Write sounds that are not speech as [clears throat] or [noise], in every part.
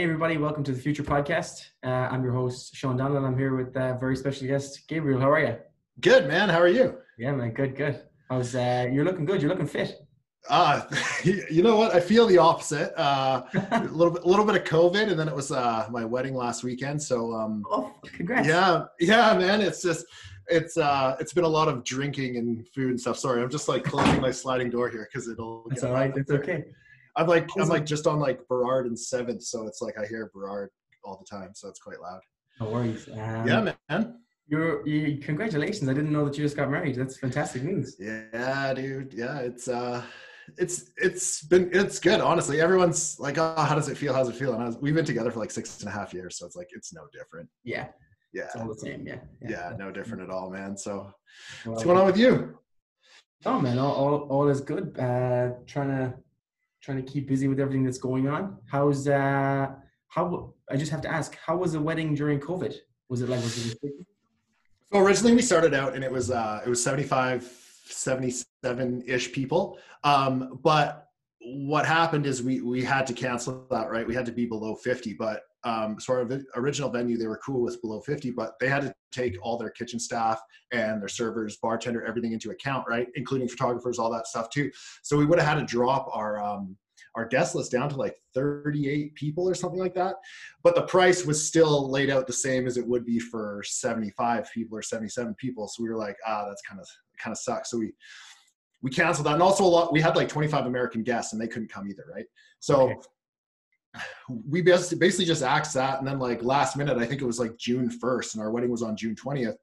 Hey, everybody, welcome to the Future Podcast. Uh, I'm your host, Sean Donald. I'm here with a very special guest, Gabriel. How are you? Good, man. How are you? Yeah, man. Good, good. How's, uh, you're looking good. You're looking fit. Uh, [laughs] you know what? I feel the opposite. Uh, [laughs] a little bit, a little bit of COVID, and then it was uh, my wedding last weekend. So, um, oh, congrats! Yeah, yeah, man. It's just, it's, uh, it's been a lot of drinking and food and stuff. Sorry, I'm just like closing my sliding door here because it'll. That's all right. It's okay. I'm like I'm like just on like Burrard and Seventh, so it's like I hear Burrard all the time, so it's quite loud. No worries. Um, yeah, man. You're you, congratulations! I didn't know that you just got married. That's fantastic news. Yeah, dude. Yeah, it's uh, it's it's been it's good. Honestly, everyone's like, oh, how does it feel? How's it feel? And I was, we've been together for like six and a half years, so it's like it's no different. Yeah. Yeah. It's all the same. Yeah. Yeah, yeah no different at all, man. So, well, what's going on with you? Oh man, all all, all is good. Uh, trying to trying to keep busy with everything that's going on. How's uh how I just have to ask, how was the wedding during COVID? Was it like was it So originally we started out and it was uh it was 75 77 ish people. Um but what happened is we we had to cancel that, right? We had to be below 50, but um, so our original venue, they were cool with below 50, but they had to take all their kitchen staff and their servers, bartender, everything into account, right? Including photographers, all that stuff too. So we would have had to drop our, um, our guest list down to like 38 people or something like that. But the price was still laid out the same as it would be for 75 people or 77 people. So we were like, ah, that's kind of, kind of sucks. So we, we canceled that. And also a lot, we had like 25 American guests and they couldn't come either. Right. So okay we basically just axed that and then like last minute i think it was like june 1st and our wedding was on june 20th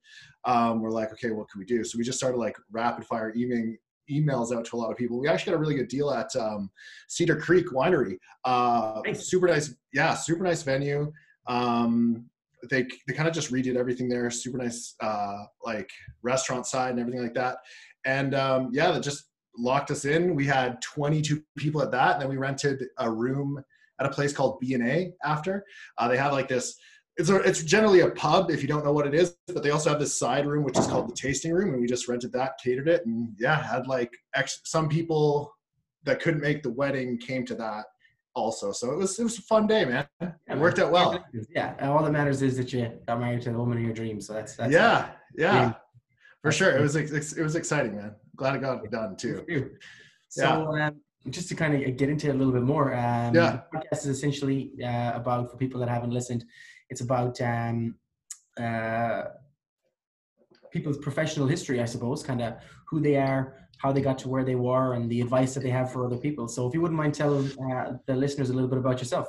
um, we're like okay what can we do? So we just started like rapid fire emailing emails out to a lot of people. We actually got a really good deal at um, cedar creek winery uh, nice. super nice yeah super nice venue um, they they kind of just redid everything there super nice uh, like restaurant side and everything like that and um, yeah that just locked us in. We had 22 people at that and then we rented a room at a place called BNA after. Uh, they have like this. It's, a, it's generally a pub if you don't know what it is, but they also have this side room which is called the tasting room, and we just rented that, catered it, and yeah, had like ex- some people that couldn't make the wedding came to that also. So it was it was a fun day, man. It worked out well. Yeah, and all that matters is that you got married to the woman of your dreams. So that's that's yeah, yeah, for sure. It was it was exciting, man. Glad it got it done too. [laughs] So yeah. um, just to kind of get into it a little bit more, um, yeah. the podcast is essentially uh, about, for people that haven't listened, it's about um, uh, people's professional history, I suppose, kind of who they are, how they got to where they were, and the advice that they have for other people. So if you wouldn't mind telling uh, the listeners a little bit about yourself.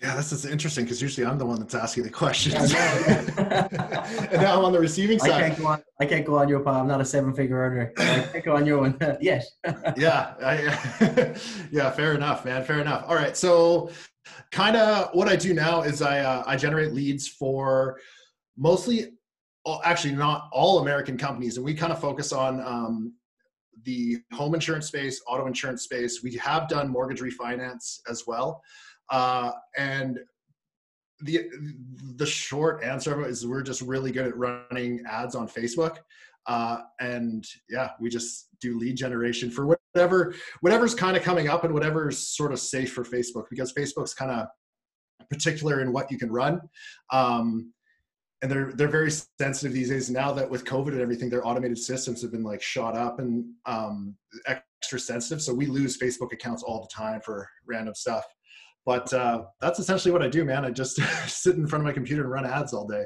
Yeah, this is interesting because usually I'm the one that's asking the questions. [laughs] and now I'm on the receiving side. I can't go on, I can't go on your part. I'm not a seven figure earner. I can't go on your one [laughs] yes. [laughs] yeah. I, yeah, fair enough, man. Fair enough. All right. So, kind of what I do now is I, uh, I generate leads for mostly, actually, not all American companies. And we kind of focus on um, the home insurance space, auto insurance space. We have done mortgage refinance as well. Uh, and the the short answer is we're just really good at running ads on Facebook. Uh, and yeah, we just do lead generation for whatever whatever's kind of coming up and whatever's sort of safe for Facebook because Facebook's kind of particular in what you can run. Um, and they're they're very sensitive these days. Now that with COVID and everything, their automated systems have been like shot up and um, extra sensitive. So we lose Facebook accounts all the time for random stuff. But uh, that's essentially what I do, man. I just [laughs] sit in front of my computer and run ads all day.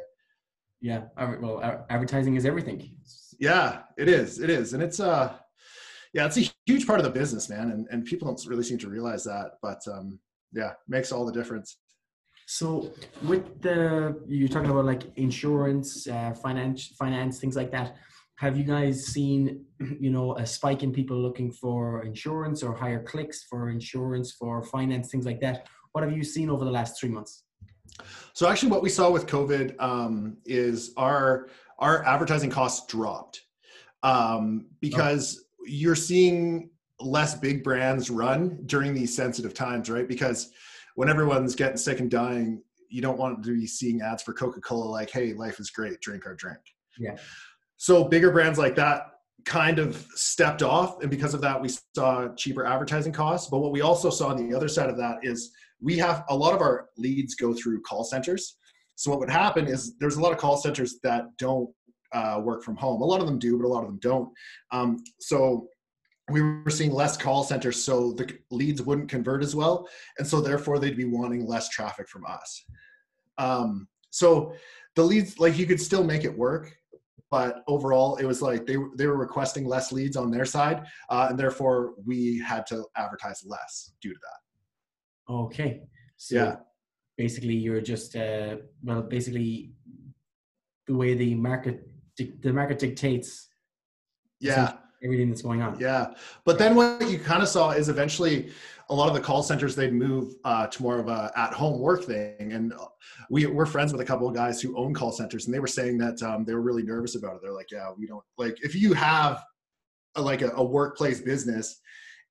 Yeah, well, advertising is everything. Yeah, it is. It is, and it's uh, yeah, it's a huge part of the business, man. And and people don't really seem to realize that, but um, yeah, makes all the difference. So with the you're talking about like insurance, uh, finance, finance, things like that have you guys seen [clears throat] you know a spike in people looking for insurance or higher clicks for insurance for finance things like that? What have you seen over the last three months? So actually what we saw with covid um, is our our advertising costs dropped um, because oh. you're seeing less big brands run during these sensitive times right? Because when everyone's getting sick and dying you don't want to be seeing ads for coca-cola like hey life is great drink our drink. Yeah so bigger brands like that kind of stepped off and because of that we saw cheaper advertising costs. But what we also saw on the other side of that is we have a lot of our leads go through call centers. So what would happen is there's a lot of call centers that don't uh, work from home. A lot of them do but a lot of them don't. Um, so we were seeing less call centers so the leads wouldn't convert as well. And so therefore they'd be wanting less traffic from us. Um, so the leads like you could still make it work but overall it was like they, they were requesting less leads on their side uh, and therefore we had to advertise less due to that Okay. So Yeah. basically you're just uh well basically the way the market the market dictates yeah everything that's going on. yeah but then what you kind of saw is eventually a lot of the call centers they'd move uh, to more of a at home work thing and we, we're friends with a couple of guys who own call centers and they were saying that um, they were really nervous about it they're like yeah we don't like if you have a, like a, a workplace business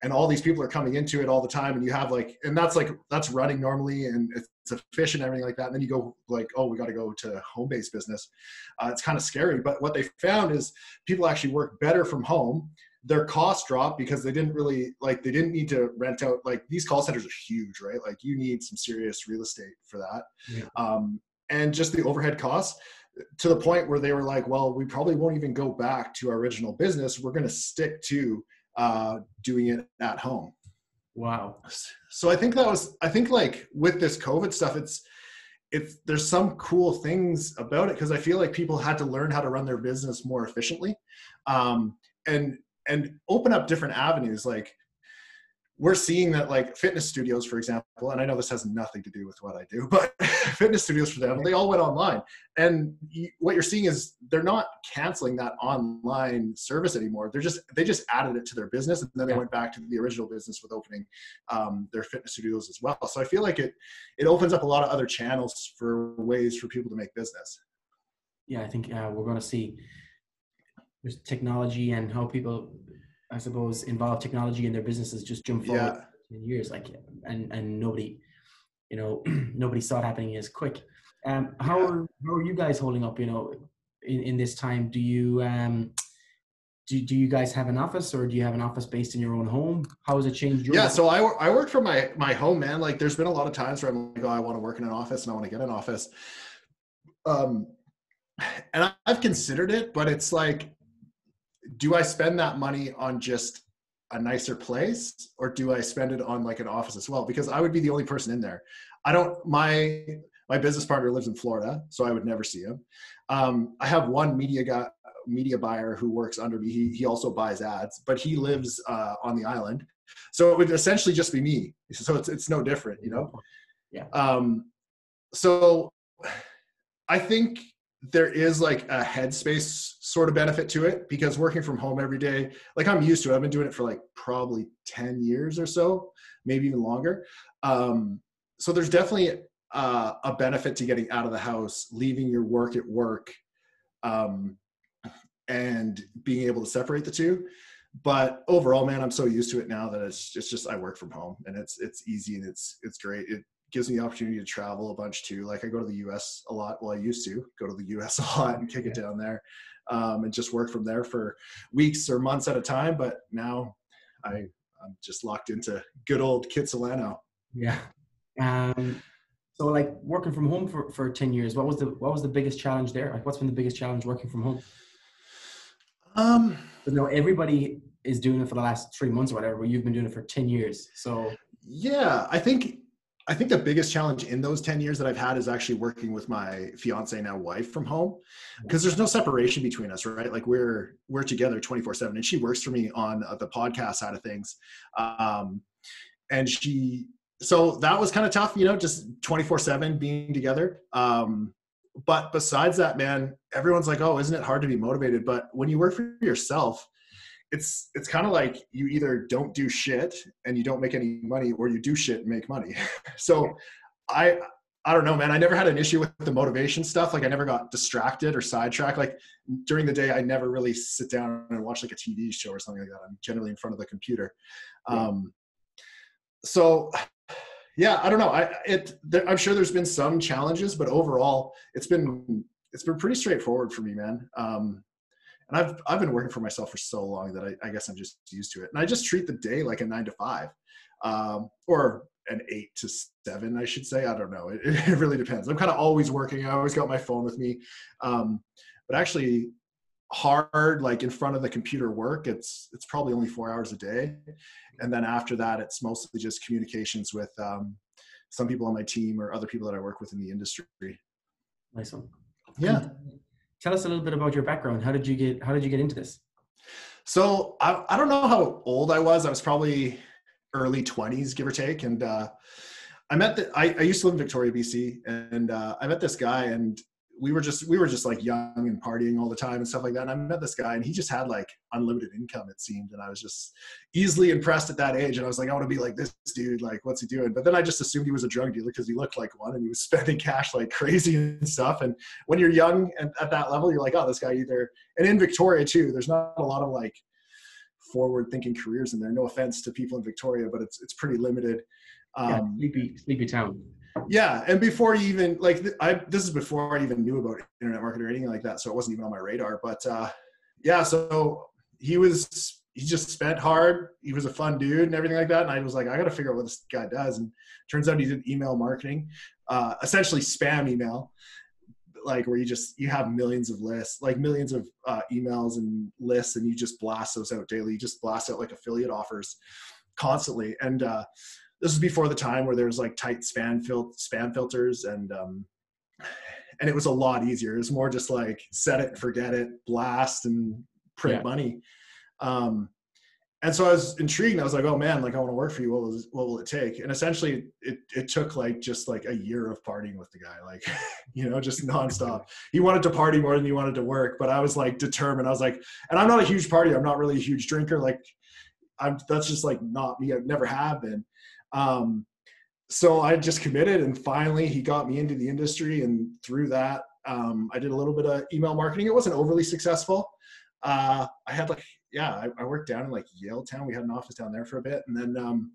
and all these people are coming into it all the time and you have like and that's like that's running normally and efficient and everything like that. And then you go like oh we got to go to home-based business. Uh, it's kind of scary but what they found is people actually work better from home. Their costs drop because they didn't really like they didn't need to rent out like these call centers are huge right? Like you need some serious real estate for that. Yeah. um, and just the overhead costs to the point where they were like well we probably won't even go back to our original business. We're going to stick to uh, doing it at home Wow. so i think that was i think like with this covid stuff it's it's there's some cool things about it because i feel like people had to learn how to run their business more efficiently um, and and open up different avenues like we're seeing that like fitness studios for example and i know this has nothing to do with what i do [laughs] but fitness studios for example they all went online. And you, what you're seeing is they're not canceling that online service anymore. They're just they just added it to their business and then they went back to the original business with opening um, their fitness studios as well. So i feel like it it opens up a lot of other channels for ways for people to make business. Yeah, I think uh, we're going to see there's technology and how people, I suppose, involve technology in their businesses just jump forward yeah in years. Like, and and nobody, you know, [clears throat] nobody saw it happening as quick. Um, how Yeah. are how are you guys holding up? You know, in in this time, do you um, do do you guys have an office or do you have an office based in your own home? How has it changed your? yeah life? so I, I work from my my home man like there's been a lot of times where i'm like oh i want to work in an office and i want to get an office um and i've considered it but it's like do i spend that money on just a nicer place or do i spend it on like an office as well? Because i would be the only person in there. I don't my my business partner lives in florida so i would never see him. Um, i have one media guy media buyer who works under me. He, he also buys ads but he lives uh, on the island. So it would essentially just be me. So it's, it's no different you know? Yeah. um, so I think there is like a headspace sort of benefit to it because working from home every day, like I'm used to it. I've been doing it for like probably 10 years or so, maybe even longer. Um, so there's definitely uh, a benefit to getting out of the house, leaving your work at work, um, and being able to separate the two. But overall, man, I'm so used to it now that it's it's just I work from home and it's it's easy and it's it's great. It gives me the opportunity to travel a bunch too. Like I go to the U.S. a lot. Well, I used to go to the U.S. [laughs] a lot and kick it down there, um, and just work from there for weeks or months at a time. But now I I'm just locked into good old Kitsilano. Yeah. Um, so like working from home for, for 10 years, what was the what was the biggest challenge there? Like what's been the biggest challenge working from home? Um, But no, everybody is doing it for the last three months or whatever, but you've been doing it for 10 years. So yeah, I think I think the biggest challenge in those 10 years that I've had is actually working with my fiance now wife from home because there's no separation between us, right? Like we're we're together 24/7 and she works for me on the podcast side of things. Um and she so that was kind of tough, you know, just 24/7 being together. Um but besides that, man, everyone's like, "Oh, isn't it hard to be motivated?" But when you work for yourself, it's it's kind of like you either don't do shit and you don't make any money or you do shit and make money. [laughs] So i i don't know man. I never had an issue with the motivation stuff. Like i never got distracted or sidetracked. Like during the day i never really sit down and watch like a tv show or something like that. I'm generally in front of the computer. Um so yeah i don't know. I it there, i'm sure there's been some challenges but overall it's been it's been pretty straightforward for me man. Um and I've I've been working for myself for so long that I, I guess I'm just used to it. And I just treat the day like a nine to five, um, or an eight to seven, I should say. I don't know. [laughs] It, it really depends. I'm kind of always working. I always got my phone with me, um, but actually, hard like in front of the computer work it's it's probably only four hours a day and then after that it's mostly just communications with um, some people on my team or other people that i work with in the industry nice one yeah tell us a little bit about your background. How did you get how did you get into this? So i, I don't know how old i was. I was probably early 20s give or take. And uh, i met the I, I used to live in victoria bc and uh, i met this guy and we were just we were just like young and partying all the time and stuff like that. And I met this guy, and he just had like unlimited income, it seemed, and I was just easily impressed at that age. And I was like, I want to be like this dude. Like, what's he doing? But then I just assumed he was a drug dealer because he looked like one, and he was [laughs] spending cash like crazy and stuff. And when you're young and at that level, you're like, oh, this guy either. And in Victoria too, there's not a lot of like forward thinking careers in there. No offense to people in Victoria, but it's it's pretty limited. Um, yeah, sleepy, sleepy town yeah and before you even like i this is before i even knew about internet marketing or anything like that so it wasn't even on my radar but uh yeah so he was he just spent hard he was a fun dude and everything like that and i was like i gotta figure out what this guy does and turns out he did email marketing uh essentially spam email like where you just you have millions of lists like millions of uh, emails and lists and you just blast those out daily you just blast out like affiliate offers constantly and uh this was before the time where there was like tight spam fil- spam filters and um, and it was a lot easier. It was more just like set it forget it, blast and print yeah. money. Um, and so I was intrigued. I was like, "Oh man, like I want to work for you. What will what will it take?" And essentially, it it took like just like a year of partying with the guy, like [laughs] you know, just [laughs] nonstop. he wanted to party more than he wanted to work, but I was like determined. I was like, and I'm not a huge party. I'm not really a huge drinker. Like, I'm that's just like not me. I've never have been. Um, so I just committed, and finally he got me into the industry. And through that, um, I did a little bit of email marketing. It wasn't overly successful. Uh, I had like, yeah, I, I, worked down in like Yaletown. We had an office down there for a bit, and then um,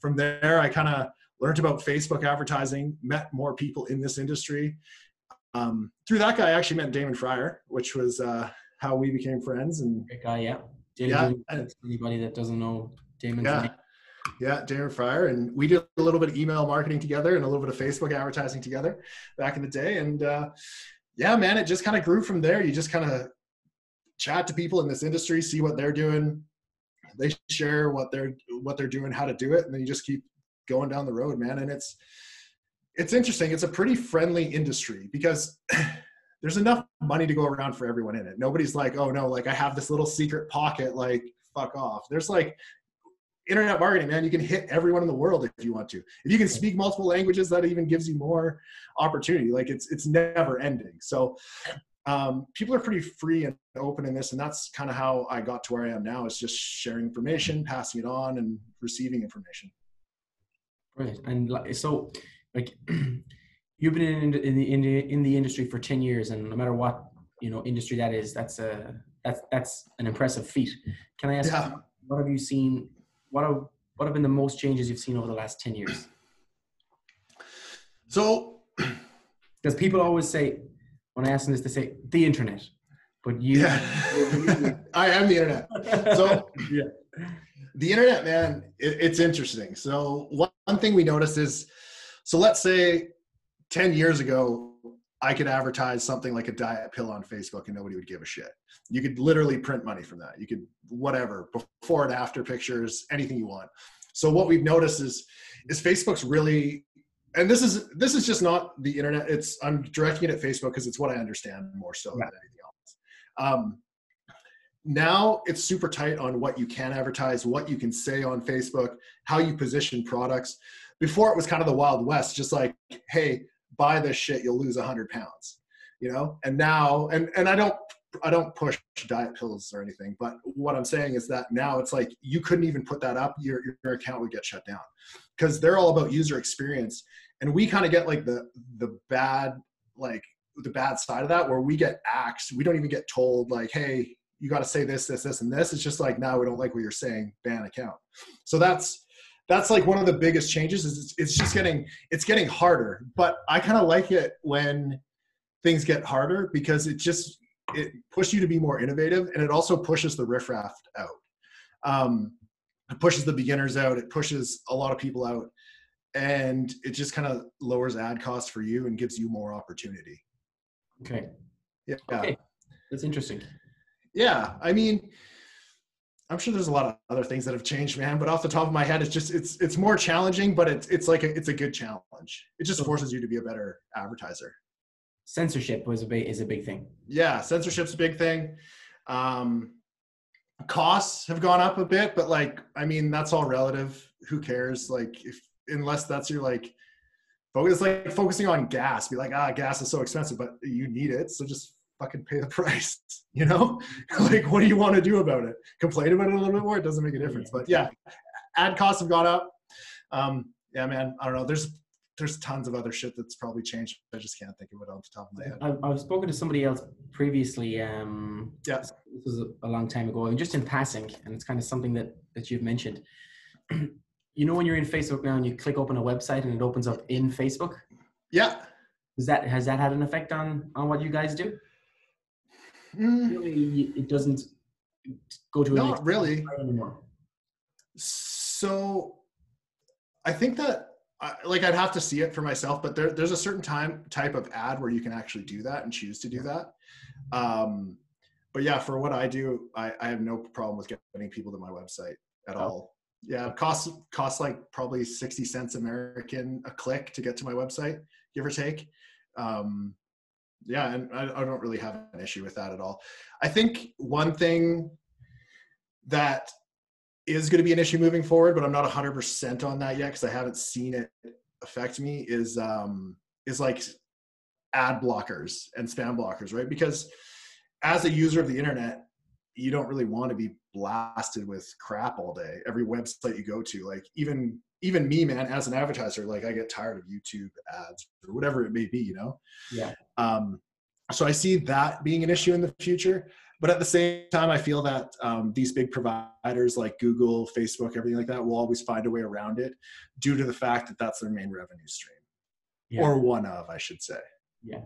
from there, I kind of learned about Facebook advertising, met more people in this industry. Um, through that guy, I actually met Damon Fryer, which was uh, how we became friends. And Great guy, yeah. Damon, yeah. Anybody that doesn't know Damon's yeah. Yeah, Darren Fryer, and we did a little bit of email marketing together and a little bit of Facebook advertising together back in the day. And uh, yeah, man, it just kind of grew from there. You just kind of chat to people in this industry, see what they're doing. They share what they're what they're doing, how to do it, and then you just keep going down the road, man. And it's it's interesting. It's a pretty friendly industry because [clears throat] there's enough money to go around for everyone in it. Nobody's like, oh no, like I have this little secret pocket, like fuck off. There's like internet marketing, man, you can hit everyone in the world if you want to. If you can speak multiple languages, that even gives you more opportunity. Like it's it's never ending. So um, people are pretty free and open in this, and that's kind of how I got to where I am now. Is just sharing information, passing it on, and receiving information. Right, and like, so like [clears throat] you've been in, in the in the in the industry for ten years, and no matter what you know industry that is, that's a that's that's an impressive feat. Can I ask? Yeah. What have you seen what have what have been the most changes you've seen over the last 10 years? So because people always say when i ask them this they say the internet. But you yeah. [laughs] i am the internet. So [laughs] yeah. the internet man it, it's interesting. So one thing we noticed is so let's say 10 years ago I could advertise something like a diet pill on Facebook and nobody would give a shit. You could literally print money from that. You could whatever, before and after pictures, anything you want. So what we've noticed is is Facebook's really and this is this is just not the internet. It's I'm directing it at Facebook because it's what I understand more so yeah. than anything else. Um, now it's super tight on what you can advertise, what you can say on Facebook, how you position products. Before it was kind of the wild west, just like, hey, buy this shit, you'll lose a hundred pounds, you know? And now, and, and I don't, I don't push diet pills or anything, but what I'm saying is that now it's like you couldn't even put that up, your, your account would get shut down because they're all about user experience. And we kind of get like the the bad like the bad side of that where we get axed. We don't even get told like, hey, you got to say this, this, this, and this. It's just like now we don't like what you're saying, ban account. So that's that's like one of the biggest changes is it's, it's just getting it's getting harder but i kind of like it when things get harder because it just it pushes you to be more innovative, and it also pushes the riffraff out. Um, it pushes the beginners out. It pushes a lot of people out, and it just kind of lowers ad costs for you and gives you more opportunity. Okay. Yeah. Okay. That's interesting. Yeah. I mean, I'm sure there's a lot of other things that have changed, man. But off the top of my head, it's just it's it's more challenging, but it's it's like a, it's a good challenge. It just forces you to be a better advertiser. Censorship was a big is a big thing. Yeah, censorship's a big thing. Um, costs have gone up a bit, but like I mean that's all relative. Who cares? Like if unless that's your like focus like focusing on gas, be like ah gas is so expensive, but you need it, so just fucking pay the price. [laughs] You know, [laughs] like what do you want to do about it? Complain about it a little bit more. It doesn't make a difference. But yeah, ad costs have gone up. Um, yeah, man. I don't know. There's there's tons of other shit that's probably changed. I just can't think of it off the top of my head. I've spoken to somebody else previously. Um, yeah, this was a, a long time ago, and just in passing, and it's kind of something that that you've mentioned. [clears throat] you know, when you're in Facebook now and you click open a website and it opens up in Facebook. Yeah. Does that has that had an effect on on what you guys do? Mm, Really, it doesn't go to not really. anymore. So I think that I- like I'd have to see it for myself, but there, there's a certain time type of ad where you can actually do that and choose to do that. Um, but yeah, for what I do, I, I have no problem with getting people to my website at Oh. all. Yeah, it costs costs like probably sixty cents American a click to get to my website, give or take. Um, yeah, and I, I don't really have an issue with that at all. I think one thing that is going to be an issue moving forward, but I'm not 100% on that yet because I haven't seen it affect me. Is um, is like ad blockers and spam blockers, right? Because as a user of the internet, you don't really want to be blasted with crap all day. Every website you go to, like even even me, man, as an advertiser, like I get tired of YouTube ads or whatever it may be, you know. Yeah. Um, so I see that being an issue in the future. But at the same time, I feel that um, these big providers like Google, Facebook, everything like that will always find a way around it due to the fact that that's their main revenue stream, Yeah. or one of, I should say. Yeah.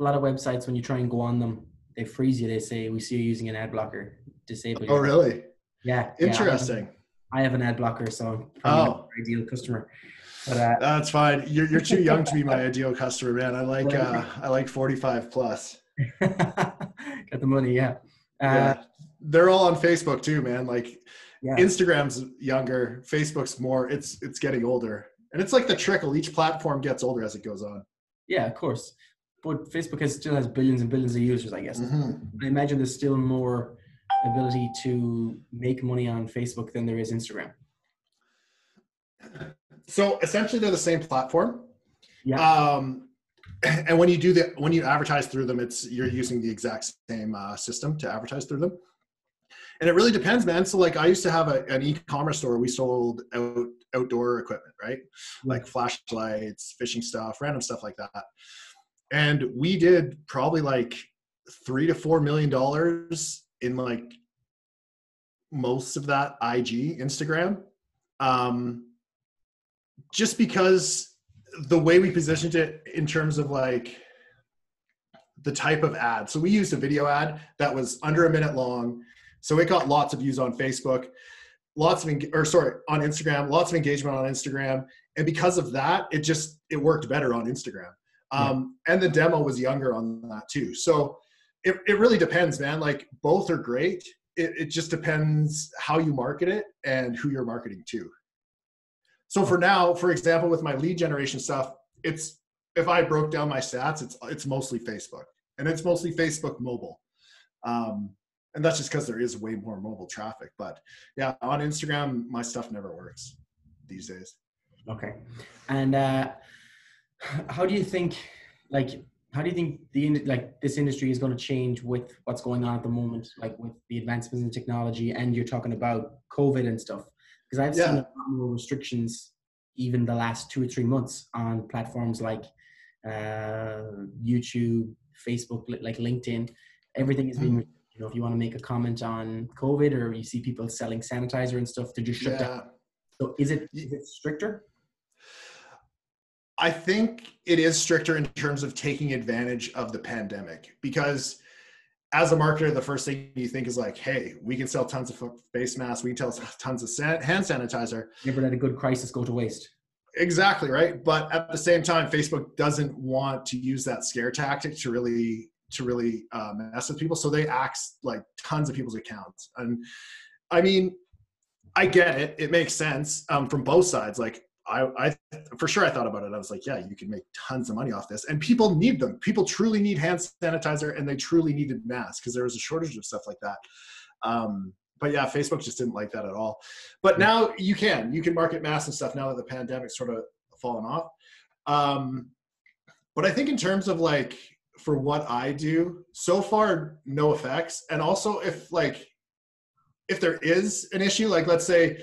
A lot of websites, when you try and go on them, they freeze you. They say, "We see you using an ad blocker. Disable." Oh, really? Yeah. yeah, I have- Interesting. I have an ad blocker, so I'm probably Oh. ideal customer. But uh, That's fine. You're, you're too young to be my [laughs] ideal customer, man. I like uh, I like 45 plus. [laughs] got the money, yeah. Uh, yeah. They're all on Facebook too, man. Like yeah. Instagram's younger, Facebook's more. It's it's getting older, and it's like the trickle. Each platform gets older as it goes on. yeah, of course. But Facebook has, still has billions and billions of users, I guess. Mhm. I imagine there's still more ability to make money on Facebook than there is Instagram. So essentially, they're the same platform. Yeah. Um, [clears throat] and when you do the when you advertise through them, it's you're using the exact same uh, system to advertise through them. And it really depends, man. So like I used to have a, an e-commerce store. We sold out, outdoor equipment, right? Like flashlights, fishing stuff, random stuff like that. And we did probably like three to four million dollars in like most of that IG Instagram. Um, just because the way we positioned it in terms of like the type of ad. So we used a video ad that was under a minute long. So it got lots of views on Facebook, lots of, or sorry, on Instagram, lots of engagement on Instagram. And because of that, it just, it worked better on Instagram. Um, and the demo was younger on that too. So it, it really depends, man. Like both are great. It, it just depends how you market it and who you're marketing to. So for now, for example, with my lead generation stuff, it's if I broke down my stats, it's it's mostly Facebook, and it's mostly Facebook mobile, um, and that's just because there is way more mobile traffic. But yeah, on Instagram, my stuff never works these days. Okay. And uh, how do you think, like, how do you think the like this industry is going to change with what's going on at the moment, like with the advancements in technology, and you're talking about COVID and stuff? Because I've seen a lot more restrictions even the last two or three months on platforms like uh, YouTube, Facebook, like LinkedIn. Everything is being, you know, if you want to make a comment on COVID or you see people selling sanitizer and stuff, they're just shut down. So is it is it stricter? I think it is stricter in terms of taking advantage of the pandemic because as a marketer, the first thing you think is like, hey, we can sell tons of face masks, we can sell [laughs] tons of san- hand sanitizer. Never let a good crisis go to waste. Exactly right. But at the same time, Facebook doesn't want to use that scare tactic to really to really uh, mess with people. So they axe like tons of people's accounts. And I mean, I get it. It makes sense um, from both sides. Like I, I, for sure, I thought about it. I was like, yeah, you can make tons of money off this, and people need them. People truly need hand sanitizer, and they truly needed masks because there was a shortage of stuff like that. Um, but yeah, Facebook just didn't like that at all. But now you can, you can market masks and stuff now that the pandemic's sort of fallen off. Um, but I think in terms of like for what I do, so far no effects. And also if like if there is an issue, like let's say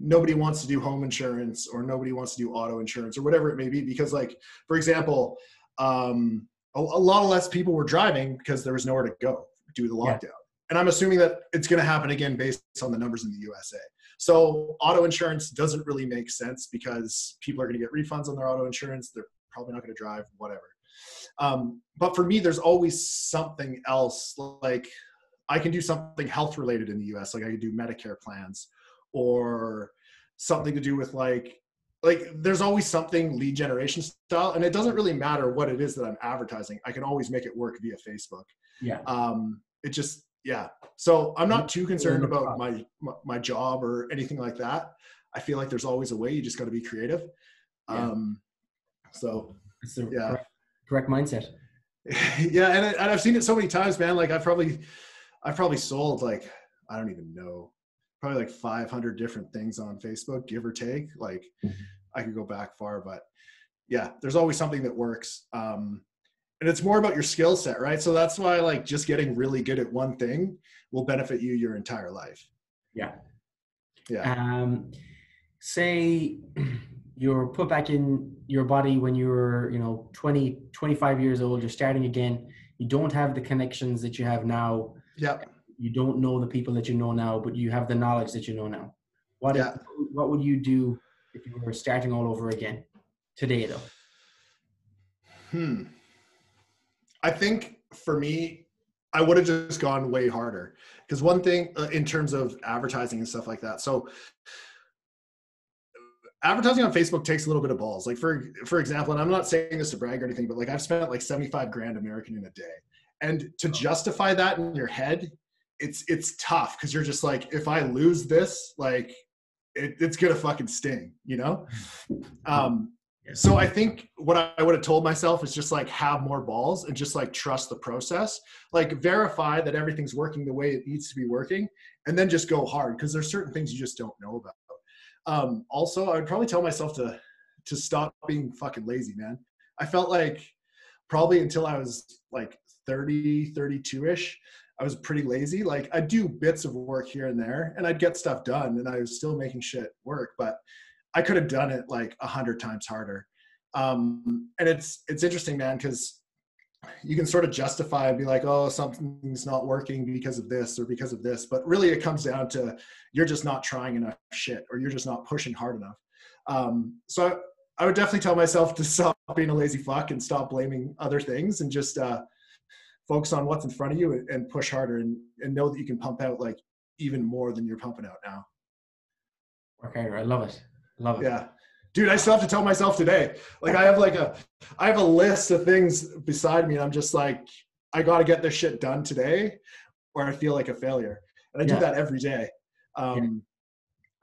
nobody wants to do home insurance or nobody wants to do auto insurance or whatever it may be, because like for example, um, a, a lot of less people were driving because there was nowhere to go due to the lockdown. Yeah. And I'm assuming that it's going to happen again based on the numbers in the USA. So auto insurance doesn't really make sense because people are going to get refunds on their auto insurance. They're probably not going to drive, whatever. Um, but for me, there's always something else. Like I can do something health related in the US, like I can do Medicare plans or something to do with like like there's always something lead generation style and it doesn't really matter what it is that i'm advertising. I can always make it work via facebook. Yeah. Um it just yeah. So i'm not too concerned about my my job or anything like that. I feel like there's always a way. You just got to be creative. Yeah. um so yeah. correct mindset. [laughs] yeah, and, I, and I've seen it so many times, man. Like I've probably, I've probably sold like I don't even know, probably like 500 different things on Facebook, give or take. Like mm-hmm. I could go back far, but yeah, there's always something that works. Um, and it's more about your skill set, right? So that's why like just getting really good at one thing will benefit you your entire life. Yeah. Yeah. Um, say [clears throat] you're put back in your body when you're you know 20 25 years old you're starting again you don't have the connections that you have now yeah you don't know the people that you know now but you have the knowledge that you know now what yeah. if, what would you do if you were starting all over again today though hmm i think for me i would have just gone way harder because one thing uh, in terms of advertising and stuff like that so advertising on Facebook takes a little bit of balls. Like for for example, and I'm not saying this to brag or anything, but like I've spent like 75 grand American in a day. And to justify that in your head, it's it's tough because you're just like, if I lose this, like it, it's gonna fucking sting, you know? [laughs] Um so I think what I would have told myself is just like have more balls and just like trust the process. Like verify that everything's working the way it needs to be working and then just go hard because there's certain things you just don't know about. Um, also, I would probably tell myself to to stop being fucking lazy, man. I felt like probably until I was like 30, 32 ish, I was pretty lazy. Like I'd do bits of work here and there and I'd get stuff done and I was still making shit work, but I could have done it like a hundred times harder. Um, and it's, it's interesting, man, cause you can sort of justify and be like, oh, something's not working because of this or because of this. But really, it comes down to you're just not trying enough shit or you're just not pushing hard enough. Um, so I, I, would definitely tell myself to [laughs] stop being a lazy fuck and stop blaming other things and just uh, focus on what's in front of you and, push harder and, and know that you can pump out like even more than you're pumping out now. Okay, I love it. Love it. Yeah dude, I still have to tell myself today. Like I have like a, I have a list of things beside me, and I'm just like, I got to get this shit done today, or I feel like a failure. And I yeah. do that every day, um,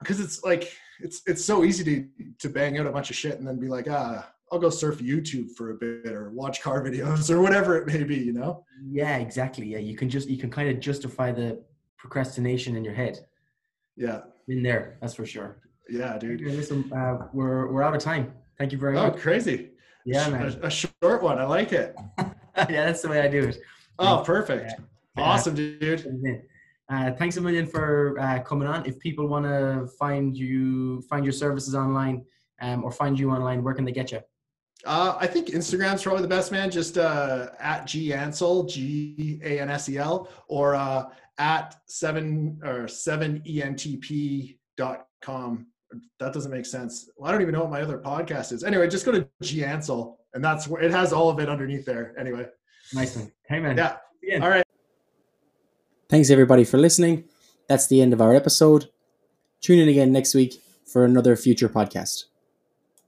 because it's like it's it's so easy to to bang out a bunch of shit and then be like, ah, I'll go surf YouTube for a bit or watch car [laughs] videos or whatever it may be, you know? Yeah, exactly. Yeah, you can just you can kind of justify the procrastination in your head. Yeah, in there, that's for sure. Yeah, dude. Listen, uh, we're we're out of time. Thank you very oh, much. Oh, crazy. Yeah, man. A, a, short one. I like it. [laughs] yeah, that's the way I do it. Oh, perfect. Awesome, dude. Uh, thanks a million for uh, coming on. If people want to find you, find your services online, um, or find you online, where can they get you? Uh, I think Instagram's probably the best, man. Just uh, at G Ansel, G A N S E L, or uh, at seven or seven ENTP dot com that doesn't make sense. Well, I don't even know what my other podcast is. Anyway, just go to G Ansel, and that's where it has all of it underneath there. Anyway, nice one. Hey man. Yeah. All right. Thanks everybody for listening. That's the end of our episode. Tune in again next week for another future podcast.